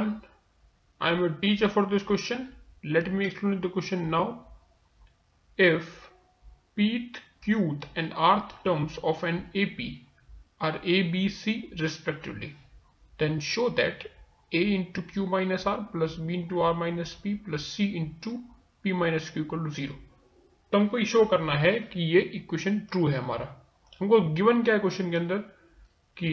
one I am a teacher for this question let me explain the question now if pth qth and rth terms of an AP are a b c respectively then show that a into q minus r plus b into r minus p plus c into p minus q equal to zero तो हमको show करना है कि ये equation true है हमारा हमको given क्या है क्वेश्चन के अंदर कि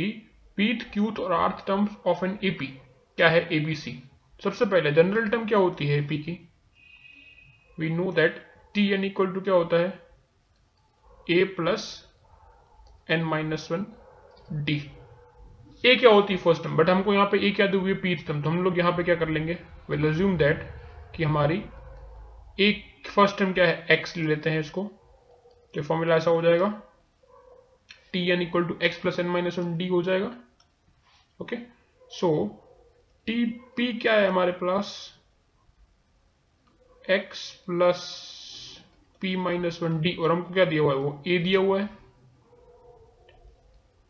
पीथ क्यूथ और आर्थ टर्म्स ऑफ़ एन एपी क्या है एबीसी सबसे पहले जनरल टर्म क्या होती है एपी की? We know that T N equal to क्या होता है? A plus N minus one D A क्या होती है फ़र्स्ट टर्म बट हमको यहाँ पे ए क्या दी हुई है? पीथ टर्म तो हम लोग यहाँ पे क्या कर लेंगे? विल अज्यूम दैट कि हमारी एक फ़र्स्ट टर्म क्या है? एक्स ले लेते हैं इसको। तो फॉर्मूला ऐसा हो जाएगा। T N equal to X plus N minus one D हो जाएगा। ओके सो टी पी क्या है हमारे पास X plus P minus one D और हमको क्या दिया हुआ है? वो ए दिया हुआ है।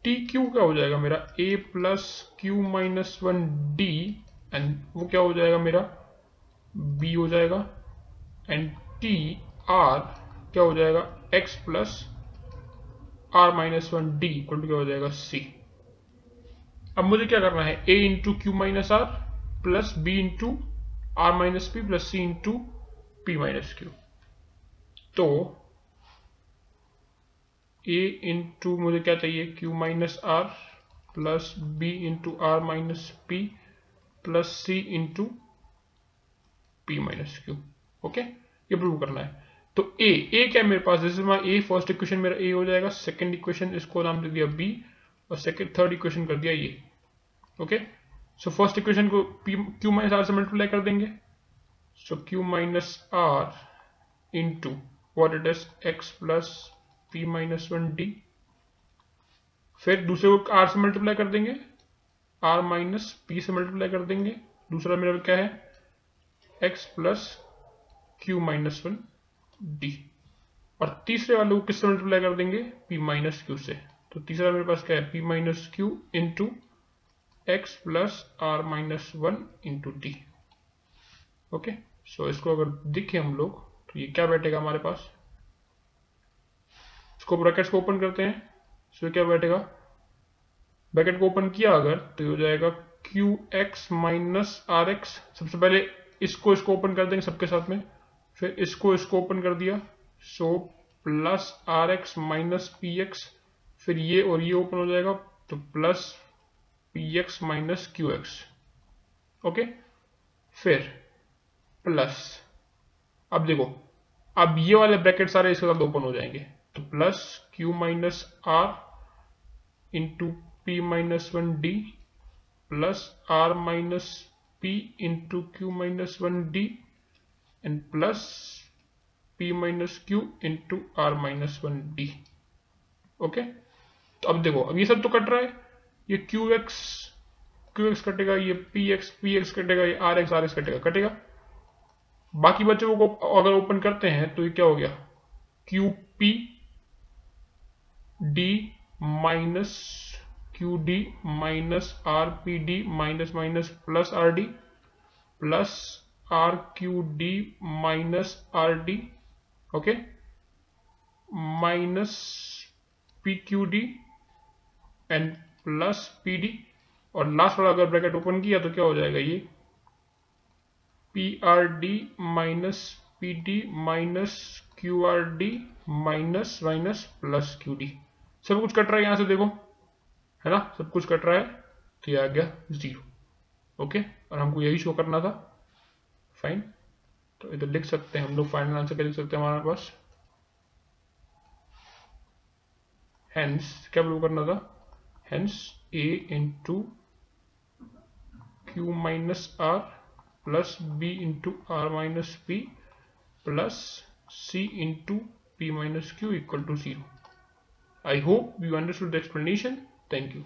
टी क्यू क्या हो जाएगा मेरा? A plus Q minus one D and वो क्या हो जाएगा मेरा? बी हो जाएगा। एंड टी आर क्या हो जाएगा? X plus R minus one D equal to क्या हो जाएगा? सी अब मुझे क्या करना है? A into Q minus R plus B into R minus P plus C into P minus Q तो ए इंटू मुझे क्या चाहिए? Q minus R plus B into R minus P plus C into P minus Q okay ये prove करना है। तो A A क्या मेरे पास? Is my A first equation मेरा ए हो जाएगा। सेकंड इक्वेशन इसको नाम दे दिया बी और सेकंड थर्ड इक्वेशन कर दिया ये। ओके सो फ़र्स्ट इक्वेशन को पी क्यू माइनस आर से मल्टीप्लाई कर देंगे. So Q minus R into what it is X plus P minus one D फिर दूसरे को आर से मल्टीप्लाई कर देंगे. आर माइनस पी से मल्टीप्लाई कर देंगे. दूसरा मेरा क्या है? X plus Q minus one D और तीसरे वाले को किससे मल्टीप्लाई कर देंगे? पी माइनस क्यू से. तो तीसरा मेरे पास क्या है? P minus Q into X plus R minus one into T okay so इसको अगर दिखे हम लोग तो ये क्या बैठेगा हमारे पास? इसको ब्रैकेट्स को ओपन करते हैं। सो क्या बैठेगा? ब्रैकेट को ओपन किया अगर तो हो जाएगा Q X minus R X सबसे पहले इसको इसको ओपन कर देंगे सबके साथ में। फिर इसको इसको ओपन कर दिया। So plus R X minus P X फिर ये और ये ओपन हो जाएगा तो plus P X minus Q X okay फिर प्लस अब देखो, अब ये वाले ब्रैकेट सारे इसके साथ ओपन हो जाएँगे। तो plus Q minus R into P minus one D plus R minus P into Q minus one D and plus P minus Q into R minus one D okay तो अब देखो, अब ये सब तो कट रहा है। ये क्यू एक्स क्यू एक्स कटेगा, ये पी एक्स पी एक्स कटेगा, ये आर एक्स आर एक्स कटेगा कटेगा। बाकी बच्चों को अगर ओपन करते हैं तो ये क्या हो गया? Q P D minus Q D minus R P D minus minus plus R D plus R Q D minus R D okay minus P Q D and plus P D और last वाला अगर bracket open किया तो क्या हो जाएगा ये? P R D minus P D minus Q R D minus minus plus Q D सब कुछ कट रहा है यहाँ से देखो, है ना? सब कुछ कट रहा है तो ये आ गया ज़ीरो ओके और हमको यही शो करना था। फाइन तो इधर लिख सकते हैं हम लोग फाइनल आंसर क्या लिख सकते हैं हमारे पास? हैंस क्या प्रूव करना था? Hence a into q minus r plus b into r minus p plus c into p minus q equal to 0 i hope you understood the explanation. Thank you